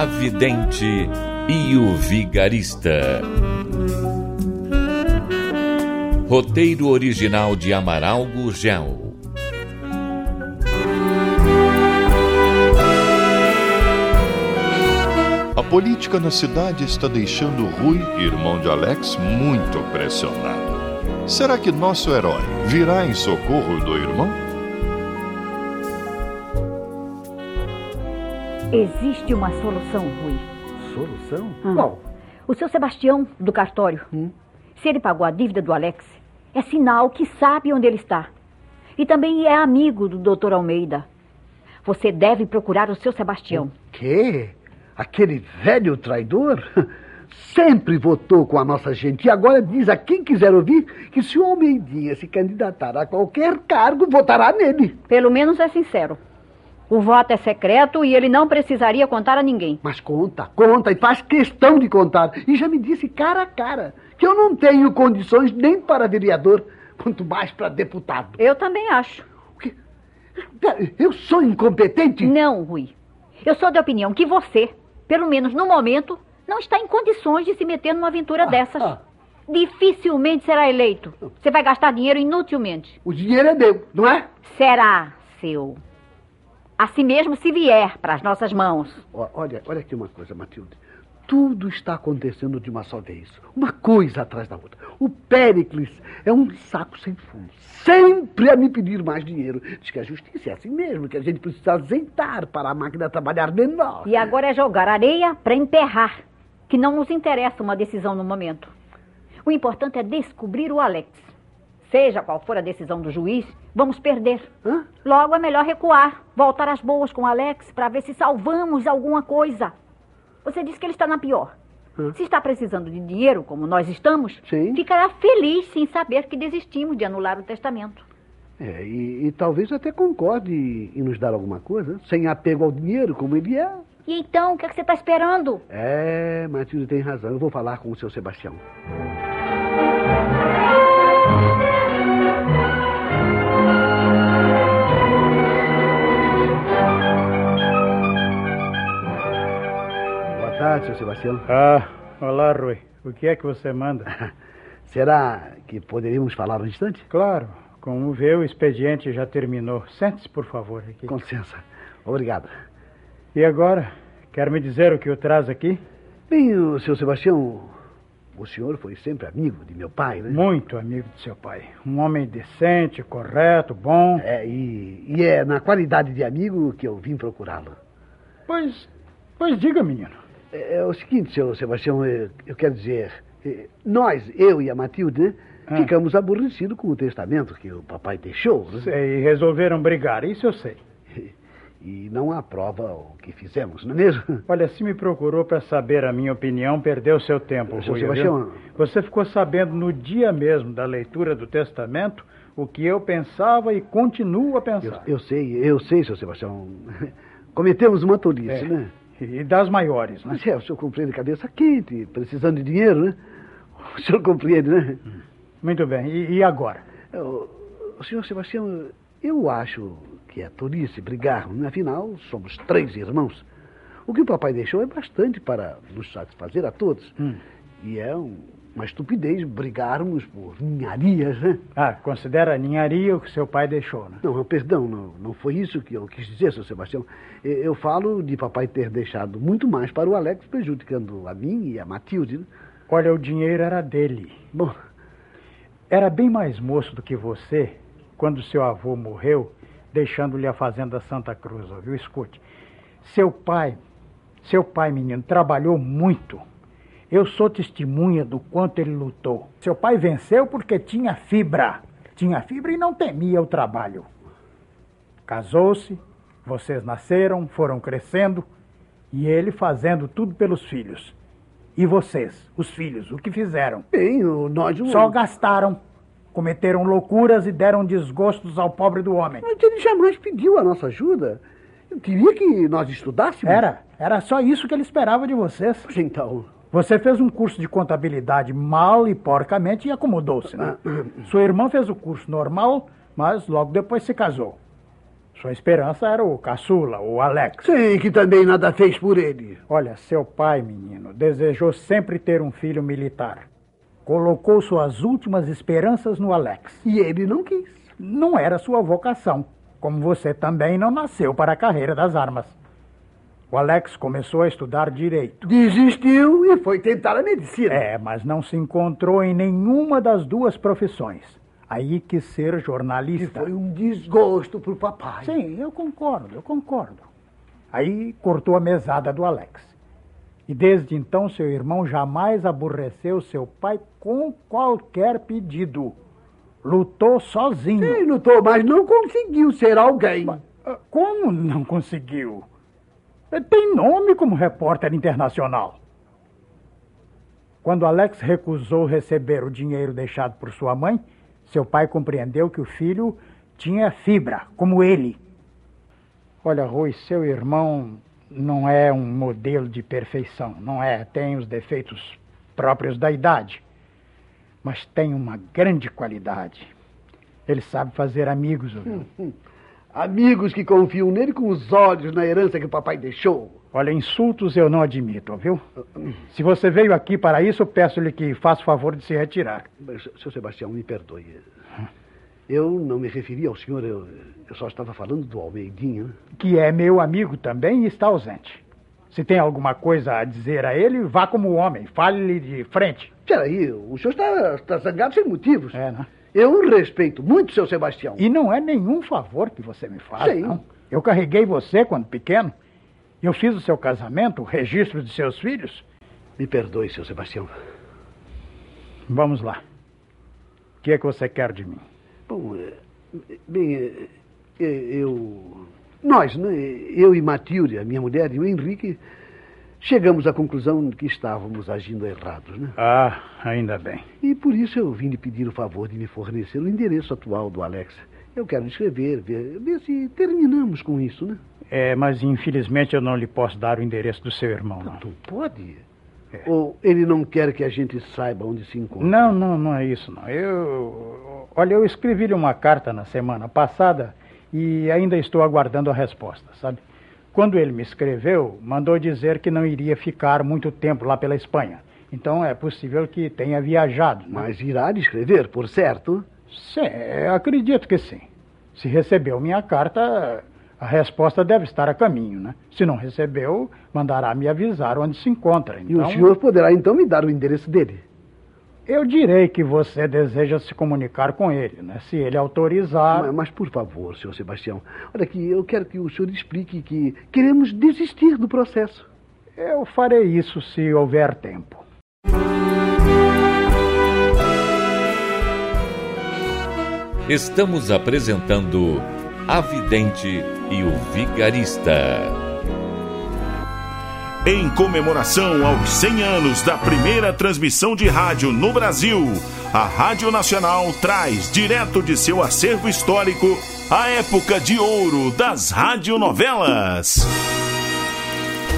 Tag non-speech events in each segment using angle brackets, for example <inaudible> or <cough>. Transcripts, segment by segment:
A Vidente e o Vigarista. Roteiro original de Amaral Gurgel. A política na cidade está deixando Rui, irmão de Alex, muito pressionado. Será que nosso herói virá em socorro do irmão? Existe uma solução, Rui. Solução? Ah. Qual? O seu Sebastião, do cartório. Se ele pagou a dívida do Alex, é sinal que sabe onde ele está. E também é amigo do doutor Almeida. Você deve procurar o seu Sebastião. Quê? Aquele velho traidor? <laughs> Sempre votou com a nossa gente e agora diz a quem quiser ouvir que se o Almeidinha se candidatar a qualquer cargo, votará nele. Pelo menos é sincero. O voto é secreto e ele não precisaria contar a ninguém. Mas conta, conta e faz questão de contar. E já me disse cara a cara que eu não tenho condições nem para vereador, quanto mais para deputado. Eu também acho. Eu sou incompetente? Não, Rui. Eu sou da opinião que você, pelo menos no momento, não está em condições de se meter numa aventura dessas. ah. Dificilmente será eleito. Você vai gastar dinheiro inutilmente. O dinheiro é meu, não é? Será seu. Assim mesmo se vier para as nossas mãos. Olha, olha aqui uma coisa, Matilde. Tudo está acontecendo de uma só vez. Uma coisa atrás da outra. O Péricles é um saco sem fundo. Sempre a me pedir mais dinheiro. Diz que a justiça é assim mesmo, que a gente precisa azeitar para a máquina trabalhar menor. E agora é jogar areia para emperrar, que não nos interessa uma decisão no momento. O importante é descobrir o Alex. Seja qual for a decisão do juiz, vamos perder. Hã? Logo é melhor recuar, voltar às boas com o Alex para ver se salvamos alguma coisa. Você disse que ele está na pior. Se está precisando de dinheiro, como nós estamos, Sim. ficará feliz sem saber que desistimos de anular o testamento. É, e, e talvez até concorde em nos dar alguma coisa, sem apego ao dinheiro, como ele é. E então, o que, é que você está esperando? É, Matilde tem razão. Eu vou falar com o seu Sebastião. Tarde, seu Sebastião. Ah, olá, Rui. O que é que você manda? <laughs> Será que poderíamos falar um instante? Claro, como vê, o expediente já terminou. Sente-se, por favor, aqui. Com licença. Obrigado. E agora, quer me dizer o que o traz aqui? Bem, o seu Sebastião, o senhor foi sempre amigo de meu pai, né? Muito amigo de seu pai. Um homem decente, correto, bom. É, e, e é na qualidade de amigo que eu vim procurá-lo. Pois, pois diga, menino. É, é o seguinte, seu Sebastião, é, eu quero dizer, é, nós, eu e a Matilde, né, Ah. ficamos aborrecidos com o testamento que o papai deixou, né? E resolveram brigar, isso eu sei. <laughs> E não aprova o que fizemos, não é mesmo? <laughs> Olha, se me procurou para saber a minha opinião, perdeu seu tempo, Rui. Sebastião-? Você ficou sabendo no dia mesmo da leitura do testamento o que eu pensava e continuo a Eu, pensar. eu sei, eu sei, seu Sebastião. <laughs> Cometemos uma tolice, É. né? E das maiores, né? Mas é, o senhor compreende cabeça quente, precisando de dinheiro, né? <laughs> O senhor compreende, né? Muito bem. E, e agora? É, O, o senhor Sebastião, eu acho que é tolice brigarmos, né? afinal, somos três irmãos. O que o papai deixou é bastante para nos satisfazer a todos. Hum. E é um- uma estupidez brigarmos por ninharias, né? Ah, considera ninharia o que seu pai deixou, né? Não, perdão, não, não foi isso que eu quis dizer, seu Sebastião. Eu, eu falo de papai ter deixado muito mais para o Alex, prejudicando a mim e a Matilde. né? Olha, o dinheiro era dele. Bom, Era bem mais moço do que você quando seu avô morreu, deixando-lhe a fazenda Santa Cruz, ouviu? Escute. Seu pai, seu pai, menino, trabalhou muito. Eu sou testemunha do quanto ele lutou. Seu pai venceu porque tinha fibra. Tinha fibra e não temia o trabalho. Casou-se, Vocês nasceram, foram crescendo e ele fazendo tudo pelos filhos. E vocês, os filhos, o que fizeram? Bem, nós. Só gastaram, cometeram loucuras e deram desgostos ao pobre do homem. Mas ele jamais pediu a nossa ajuda. Eu queria que nós estudássemos. Era, era só isso que ele esperava de vocês. Pois Então, Você fez um curso de contabilidade mal e porcamente e acomodou-se, né? Sua irmã fez o curso normal, mas logo depois se casou. Sua esperança era o caçula, o Alex. sei que também nada fez por ele. Olha, seu pai, menino, desejou sempre ter um filho militar. Colocou suas últimas esperanças no Alex. E ele não quis. Não era sua vocação, como você também não nasceu para a carreira das armas. O Alex começou a estudar direito. Desistiu e foi tentar a medicina. É, mas não se encontrou em nenhuma das duas profissões. Aí quis ser E jornalista. foi um desgosto pro papai. Sim, eu concordo, eu concordo. Aí cortou a mesada do Alex. E desde então seu irmão jamais aborreceu seu pai com qualquer pedido. Lutou sozinho. Ele lutou, mas não conseguiu ser alguém. Ah, Como não conseguiu? Tem nome como repórter internacional. Quando Alex recusou receber o dinheiro deixado por sua mãe, seu pai compreendeu que o filho tinha fibra, como ele. Olha, Rui, seu irmão não é um modelo de perfeição, não é? Tem os defeitos próprios da idade, mas tem uma grande qualidade. Ele sabe fazer amigos, ouviu? <laughs> Amigos que confiam nele com os olhos na herança que o papai deixou. Olha, insultos eu não admito, viu? Se você veio aqui para isso, peço-lhe que faça o favor de se retirar. Mas, seu Sebastião, me perdoe. Eu não me referi ao senhor, eu, eu só estava falando do Almeidinha. Que é meu amigo também e está ausente. Se tem alguma coisa a dizer a ele, vá como homem, fale-lhe de frente. Peraí, o senhor está, está zangado sem motivos. É, né? Eu respeito muito seu Sebastião. E não é nenhum favor que você me faz, Sim. não. Eu carreguei você quando pequeno. Eu fiz o seu casamento, o registro de seus filhos. Me perdoe, seu Sebastião. Vamos lá. O que é que você quer de mim? Bom, é, bem, é, é, eu. Nós, né? Eu e Matilde, a minha mulher, e o Henrique, chegamos à conclusão de que estávamos agindo errados, né? Ah, ainda bem. E por isso eu vim lhe pedir o favor de me fornecer o endereço atual do Alex. Eu quero escrever, ver, ver se terminamos com isso, né? É, mas infelizmente eu não lhe posso dar o endereço do seu irmão, não. Não pode. Ou ele não quer que a gente saiba onde se encontra? Não, não, não é isso, não. Eu. Olha, eu escrevi-lhe uma carta na semana passada e ainda estou aguardando a resposta, sabe? Quando ele me escreveu, mandou dizer que não iria ficar muito tempo lá pela Espanha. Então é possível que tenha viajado. Né? Mas irá lhe escrever, por certo. Sim, acredito que sim. Se recebeu minha carta, a resposta deve estar a caminho, né? Se não recebeu, mandará me avisar onde se encontra. E Então, o senhor poderá então me dar o endereço dele. Eu direi que você deseja se comunicar com ele, né? Se ele autorizar. Mas, mas, por favor, senhor Sebastião, olha aqui, eu quero que o senhor explique que queremos desistir do processo. Eu farei isso se houver tempo. Estamos apresentando A Vidente e o Vigarista. Em comemoração aos 100 anos da primeira transmissão de rádio no Brasil, a Rádio Nacional traz direto de seu acervo histórico a época de ouro das radionovelas.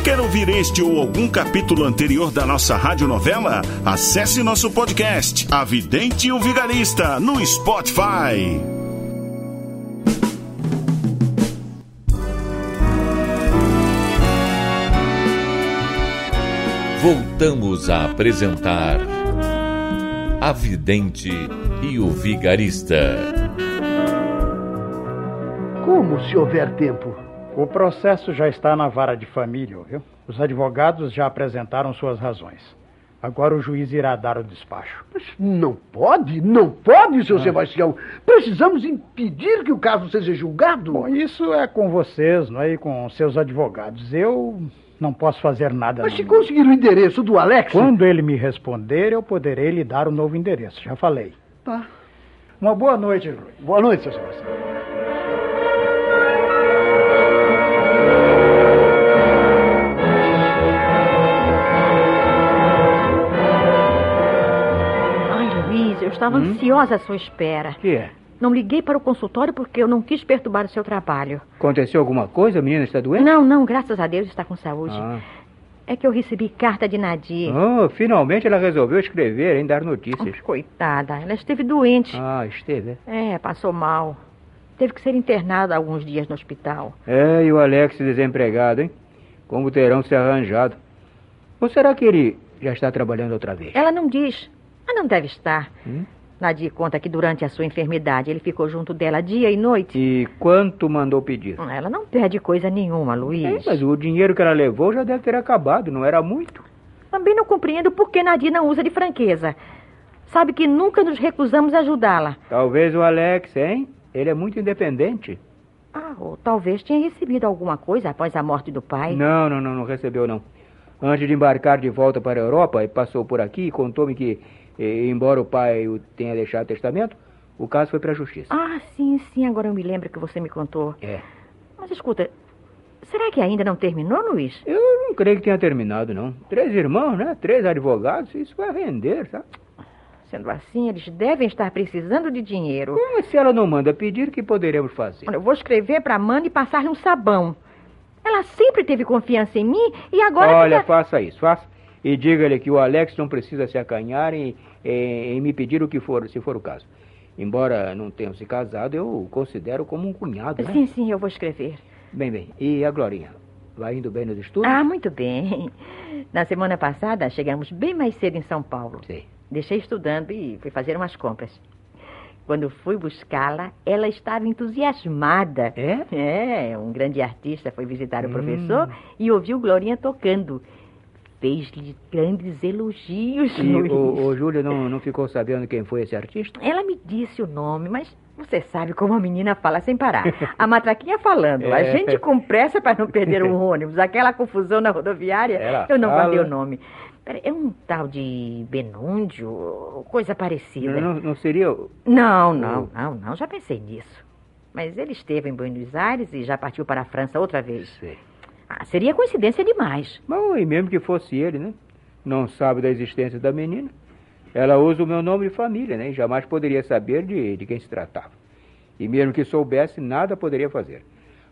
Quer ouvir este ou algum capítulo anterior da nossa radionovela? Acesse nosso podcast, A Vidente e o Vigarista, no Spotify. Voltamos a apresentar A Vidente e o Vigarista. Como se houver tempo? O processo já está na vara de família, viu? Os advogados já apresentaram suas razões. Agora o juiz irá dar o despacho. Mas não pode, não pode, seu Sebastião. Precisamos impedir que o caso seja julgado. Bom, isso é com vocês, não é? E com seus advogados. Eu não posso fazer nada. Mas não. se conseguir o endereço do Alex. Quando ele me responder, eu poderei lhe dar o um novo endereço. Já falei. Tá. Uma boa noite, Rui. Boa noite, seu Sebastião. eu estava hum? ansiosa à sua espera. O Que é? Não liguei para o consultório porque eu não quis perturbar o seu trabalho. Aconteceu alguma coisa? A menina está doente? Não, não, graças a Deus está com saúde. Ah. É que eu recebi carta de Nadir. Oh, finalmente ela resolveu escrever, hein? Dar notícias. Coitada, ela esteve doente. Ah, esteve. é? É, passou mal. Teve que ser internada alguns dias no hospital. É, e o Alex desempregado, hein? Como terão se arranjado. Ou será que ele já está trabalhando outra vez? Ela não diz, mas não deve estar. Hum? Nadir conta que durante a sua enfermidade ele ficou junto dela dia e noite. E quanto mandou pedir? Ela não perde coisa nenhuma, Luiz. É, mas o dinheiro que ela levou já deve ter acabado, não era muito. Também não compreendo por que Nadir não usa de franqueza. Sabe que nunca nos recusamos a ajudá-la. Talvez o Alex, hein? Ele é muito independente. Ah, ou talvez tenha recebido alguma coisa após a morte do pai. Não, não, não, não recebeu não. Antes de embarcar de volta para a Europa, passou por aqui e contou-me que, embora o pai o tenha deixado testamento, o caso foi para a justiça. Ah, sim, sim, agora eu me lembro que você me contou. É. Mas escuta, será que ainda não terminou, Luiz? Eu não creio que tenha terminado, não. Três irmãos, né? Três advogados, isso vai render, sabe? Sendo assim, eles devem estar precisando de dinheiro. Mas se ela não manda pedir, o que poderemos fazer? Olha, eu vou escrever para Amanda e passar-lhe um sabão. Ela sempre teve confiança em mim e agora. Olha, fica- faça isso, faça. E diga-lhe que o Alex não precisa se acanhar em, em- em me pedir o que for, se for o caso. Embora não tenham se casado, eu o considero como um cunhado, né? Sim, sim, eu vou escrever. Bem, bem. E a Glorinha? Vai indo bem nos estudos? Ah, muito bem. <laughs> Na semana passada, chegamos bem mais cedo em São Paulo. Sei. Deixei estudando e fui fazer umas compras. Quando fui buscá-la, ela estava entusiasmada. É? É, um grande artista foi visitar o Hum. professor e ouviu Glorinha tocando. Fez-lhe grandes elogios. E Luiz. o, o Júlio não, não ficou sabendo quem foi esse artista? Ela me disse o nome, mas você sabe como a menina fala sem parar. A matraquinha falando, a É. gente com pressa para não perder o ônibus, aquela confusão na rodoviária. Ela eu não fala- guardei o nome. É um tal de Benúndio, coisa parecida. Não, não seria. o- Não, não, não, não, já pensei nisso. Mas ele esteve em Buenos Aires e já partiu para a França outra vez. Sei. Ah, seria coincidência demais. Bom, e mesmo que fosse ele, né? Não sabe da existência da menina. Ela usa o meu nome de família, né? E jamais poderia saber de, de quem se tratava. E mesmo que soubesse, nada poderia fazer.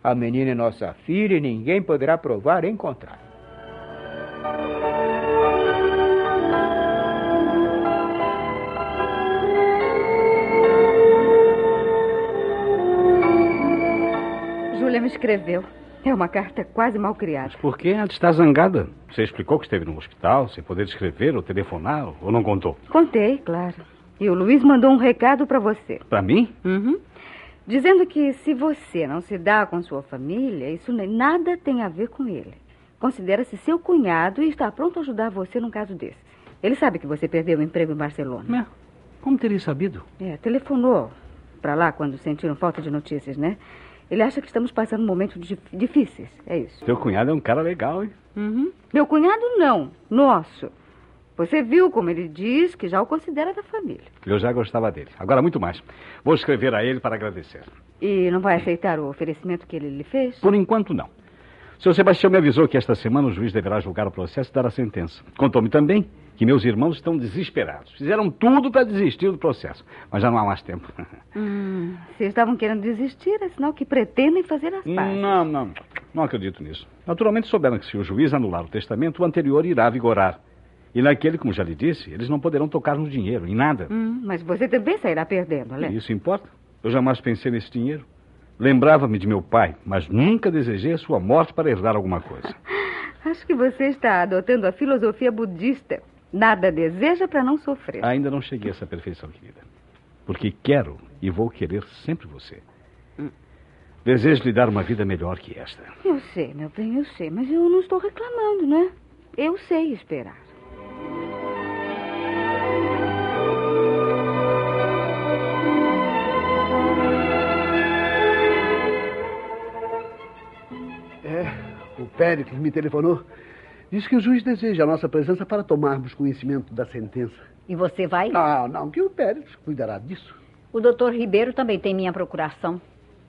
A menina é nossa filha e ninguém poderá provar em contrário. Júlia me escreveu. É uma carta quase mal criada. Por que ela está zangada? Você explicou que esteve no hospital, sem poder escrever ou telefonar, ou não contou? Contei, claro. E o Luiz mandou um recado para você. Para mim? Uhum. Dizendo que se você não se dá com sua família, isso nem- nada tem a ver com ele. Considera-se seu cunhado e está pronto a ajudar você num caso desse. Ele sabe que você perdeu o emprego em Barcelona. É. Como teria sabido? É, telefonou para lá quando sentiram falta de notícias, né? Ele acha que estamos passando momentos dif- difíceis. É isso. Seu cunhado é um cara legal, hein? Uhum. Meu cunhado não, nosso. Você viu como ele diz que já o considera da família. Eu já gostava dele. Agora muito mais. Vou escrever a ele para agradecer. E não vai aceitar o oferecimento que ele lhe fez? Por enquanto, não. Seu Sebastião me avisou que esta semana o juiz deverá julgar o processo e dar a sentença. Contou-me também que meus irmãos estão desesperados. Fizeram tudo para desistir do processo, mas já não há mais tempo. <laughs> Hum, se estavam querendo desistir, é sinal que pretendem fazer as pazes. Não, não. Não acredito nisso. Naturalmente souberam que se o juiz anular o testamento, o anterior irá vigorar. E naquele, como já lhe disse, eles não poderão tocar no dinheiro, em nada. Hum, mas você também sairá perdendo, Alex. isso importa? Eu jamais pensei nesse dinheiro. Lembrava-me de meu pai, mas nunca desejei a sua morte para herdar alguma coisa. <laughs> Acho que você está adotando a filosofia budista. Nada deseja para não sofrer. Ainda não cheguei a essa perfeição, querida. Porque quero e vou querer sempre você. Desejo lhe dar uma vida melhor que esta. Eu sei, meu bem, eu sei, mas eu não estou reclamando, né? Eu sei esperar. É, o Péricles me telefonou. Diz que o juiz deseja a nossa presença para tomarmos conhecimento da sentença. E você vai? Não, não, que o Péricles cuidará disso. O doutor Ribeiro também tem minha procuração.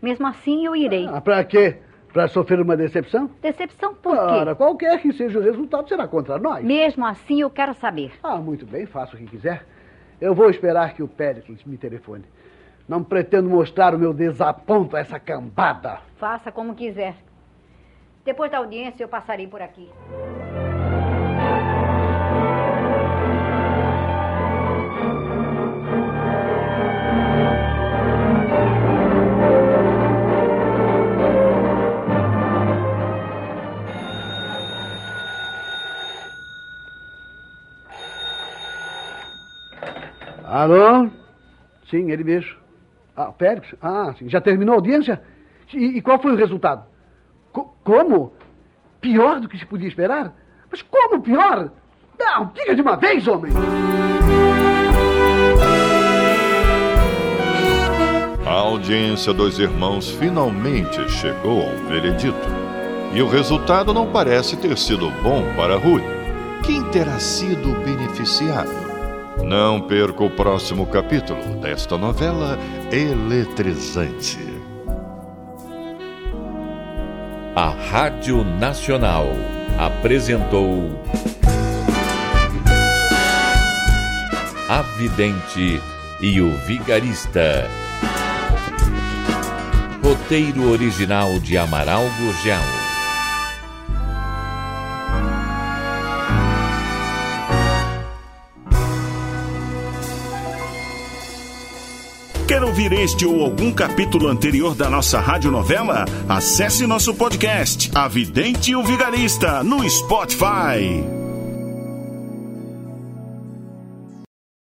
Mesmo assim, eu irei. Ah, pra quê? Pra sofrer uma decepção? Decepção por Ora, quê? qualquer que seja o resultado, será contra nós. Mesmo assim, eu quero saber. Ah, muito bem, faça o que quiser. Eu vou esperar que o Péricles me telefone. Não pretendo mostrar o meu desaponto a essa cambada. Faça como quiser. Depois da audiência, eu passarei por aqui. Alô? Sim, ele mesmo. Ah, Pérez? Ah, sim. Já terminou a audiência? E, e qual foi o resultado? Co como? Pior do que se podia esperar? Mas como pior? Não, diga de uma vez, homem! A audiência dos irmãos finalmente chegou ao veredito. E o resultado não parece ter sido bom para Rui. Quem terá sido beneficiado? Não perca o próximo capítulo desta novela eletrizante. A Rádio Nacional apresentou A Vidente e o Vigarista. Roteiro original de Amaral Gurgel. Ouvir este ou algum capítulo anterior da nossa radionovela? Acesse nosso podcast, A Vidente e o Vigarista, no Spotify.